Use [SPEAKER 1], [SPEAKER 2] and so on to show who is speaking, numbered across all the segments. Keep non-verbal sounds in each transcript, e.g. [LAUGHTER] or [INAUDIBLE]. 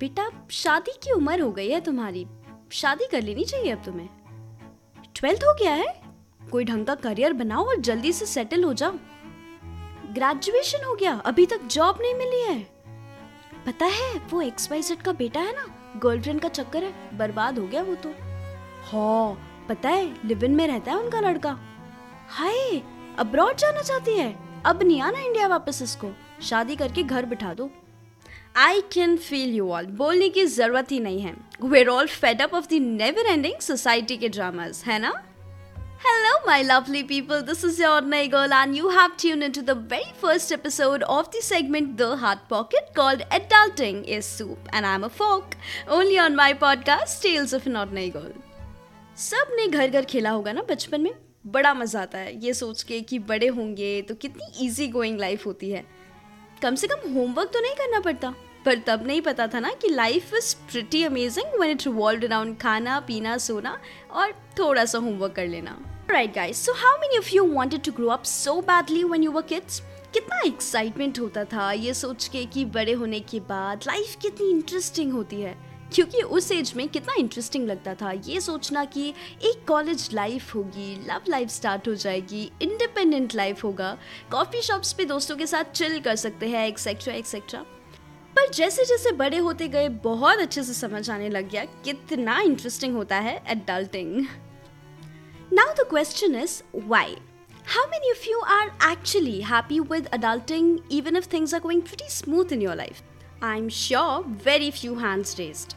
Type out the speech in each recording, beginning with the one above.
[SPEAKER 1] बेटा, शादी की उम्र हो गई है तुम्हारी। शादी कर लेनी चाहिए अब तुम्हें। ट्वेल्थ हो गया है। कोई ढंग का करियर बनाओ और जल्दी से सेटल हो जाओ। ग्रेजुएशन हो गया। अभी तक जॉब नहीं मिली है। पता है, वो एक्स वाई जेड का बेटा है ना? गर्लफ्रेंड का चक्कर है। बर्बाद हो गया वो तो। हाँ पता है लिव इन में रहता है उनका लड़का। हाय अब्रॉड जाना चाहती है। अब नहीं आना इंडिया वापस इसको। शादी करके घर बिठा दो। I can feel you all बोलने की ज़रूरत ही नहीं है we're all fed up of the never ending society के ड्रामाज है ना Hello, my lovely people. This is your ordinary girl, and you have tuned into the very first episode of the segment The Heart Pocket called Adulting is Soup, and I'm a folk. Only on my podcast, Tales of an Ordinary Girl. सबने घर घर खेला होगा ना बचपन में बड़ा मज़ा आता है ये सोच के कि बड़े होंगे तो कितनी इजी गोइंग लाइफ होती है कम से कम होमवर्क तो नहीं करना पड़ता पर तब नहीं पता था ना कि life is pretty amazing when it revolve around खाना, पीना, सोना और थोड़ा सा होमवर्क कर लेना। Right guys so how many of you wanted to grow up so badly when you were kids कितना एक्साइटमेंट होता था ये सोच के कि बड़े होने के बाद लाइफ कितनी इंटरेस्टिंग होती है? क्योंकि उस एज में कितना इंटरेस्टिंग लगता था ये सोचना कि एक कॉलेज लाइफ होगी लव लाइफ स्टार्ट हो जाएगी इंडिपेंडेंट लाइफ होगा कॉफ़ी शॉप्स पे दोस्तों के साथ चिल कर सकते हैं एक्सेट्रा एक्सेट्रा पर जैसे जैसे बड़े होते गए, बहुत अच्छे से समझ आने लग गया कितना इंटरेस्टिंग होता है adulting now the question is why how many of you are actually happy with adulting even if things are going pretty smooth in your life I am sure very few hands raised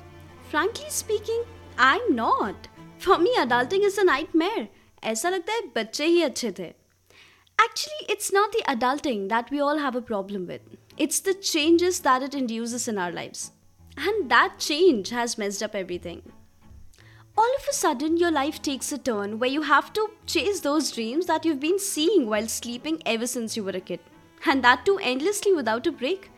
[SPEAKER 1] frankly speaking I am not for me adulting is a nightmare ऐसा लगता है बच्चे ही अच्छे थे. Actually it's not the adulting that we all have a problem with It's the changes that it induces in our lives. And that change has messed up everything. All of a sudden, your life takes a turn where you have to chase those dreams that you've been seeing while sleeping ever since you were a kid. And that too endlessly without a break.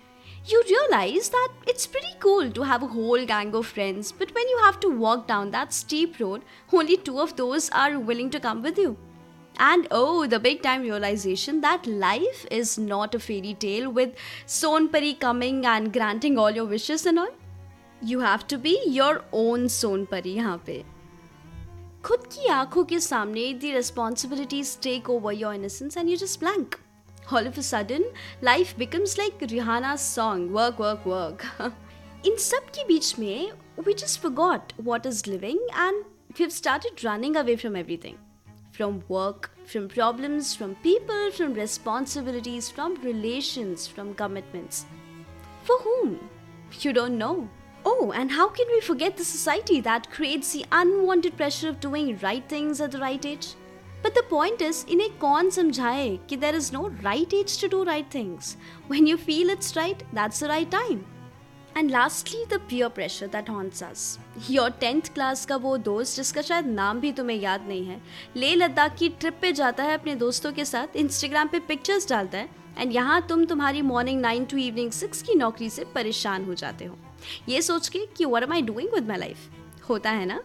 [SPEAKER 1] You realize that it's pretty cool to have a whole gang of friends, but when you have to walk down that steep road, only two of those are willing to come with you. And oh, the big time realization that life is not a fairy tale with Sonpari coming and granting all your wishes and all. You have to be your own Sonpari यहाँ पे खुद की आंखों के सामने the responsibilities take over your innocence and you just blank. All of a sudden, life becomes like Rihanna's song, work, work, work. [LAUGHS] In सब के बीच में, we just forgot what is living and we've started running away from everything from work, from problems, from people, from responsibilities, from relations, from commitments. For whom? You don't know. Oh, and how can we forget the society that creates the unwanted pressure of doing right things at the right age? But the point is, in a con samjhaye there is no right age to do right things. When you feel it's right, that's the right time. And lastly the peer pressure that haunts us your tenth class का वो दोस्त, जिसका शायद नाम भी तुम्हें याद नहीं है ले लद्दाख की ट्रिप पे जाता है अपने दोस्तों के साथ इंस्टाग्राम पे पिक्चर्स डालता है एंड यहाँ तुम तुम्हारी morning nine to evening six की नौकरी से परेशान हो जाते हो। ये सोच के कि what am I doing with my life होता है ना?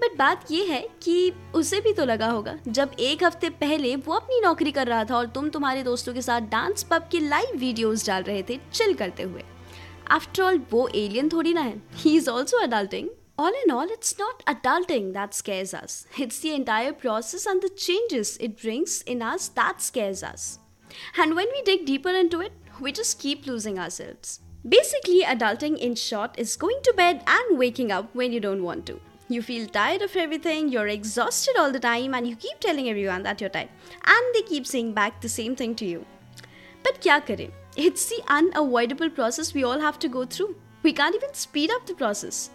[SPEAKER 1] बट बात ये है कि उसे भी तो लगा होगा, जब एक हफ़्ते पहले वो अपनी नौकरी कर रहा था और तुम तुम्हारे दोस्तों के साथ डांस पब के लाइव वीडियोस डाल रहे थे चिल करते हुए। आफ्टर ऑल वो एलियन थोड़ी ना है he is also adulting All in all, it's not adulting that scares us. It's the entire process and the changes it brings in us that scares us. And when we dig deeper into it, we just keep losing ourselves. Basically, adulting in short is going to bed and waking up when you don't want to. You feel tired of everything, you're exhausted all the time, and you keep telling everyone that you're tired. And they keep saying back the same thing to you. But kya kare? It's the unavoidable process we all have to go through. We can't even speed up the process.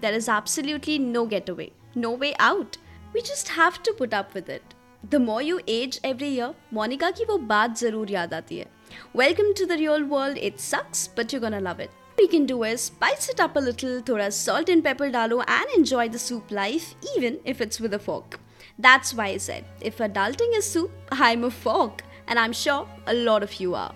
[SPEAKER 1] There is absolutely no getaway, no way out. We just have to put up with it. The more you age every year, Monica की वो बात जरूर याद आती है. Welcome to the real world. It sucks, but you're gonna love it. What you can do is spice it up a little, थोड़ा salt and pepper डालो and enjoy the soup life, even if it's with a fork. That's why I said, if adulting is soup, I'm a fork, and I'm sure a lot of you are.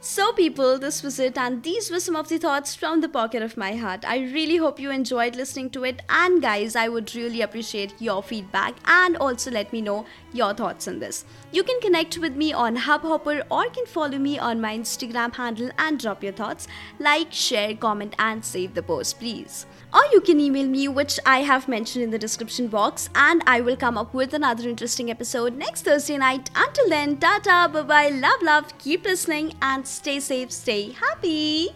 [SPEAKER 1] So, people, this was it, and these were some of the thoughts from the pocket of my heart. I really hope you enjoyed listening to it, and guys, I would really appreciate your feedback and also let me know your thoughts on this. You can connect with me on Hubhopper or can follow me on my Instagram handle and drop your thoughts. Like, share, comment, and save the post, please. Or you can email me, which I have mentioned in the description box, and I will come up with another interesting episode next Thursday night. Until then, tata, bye bye, love, love, keep listening, and stay safe, stay happy.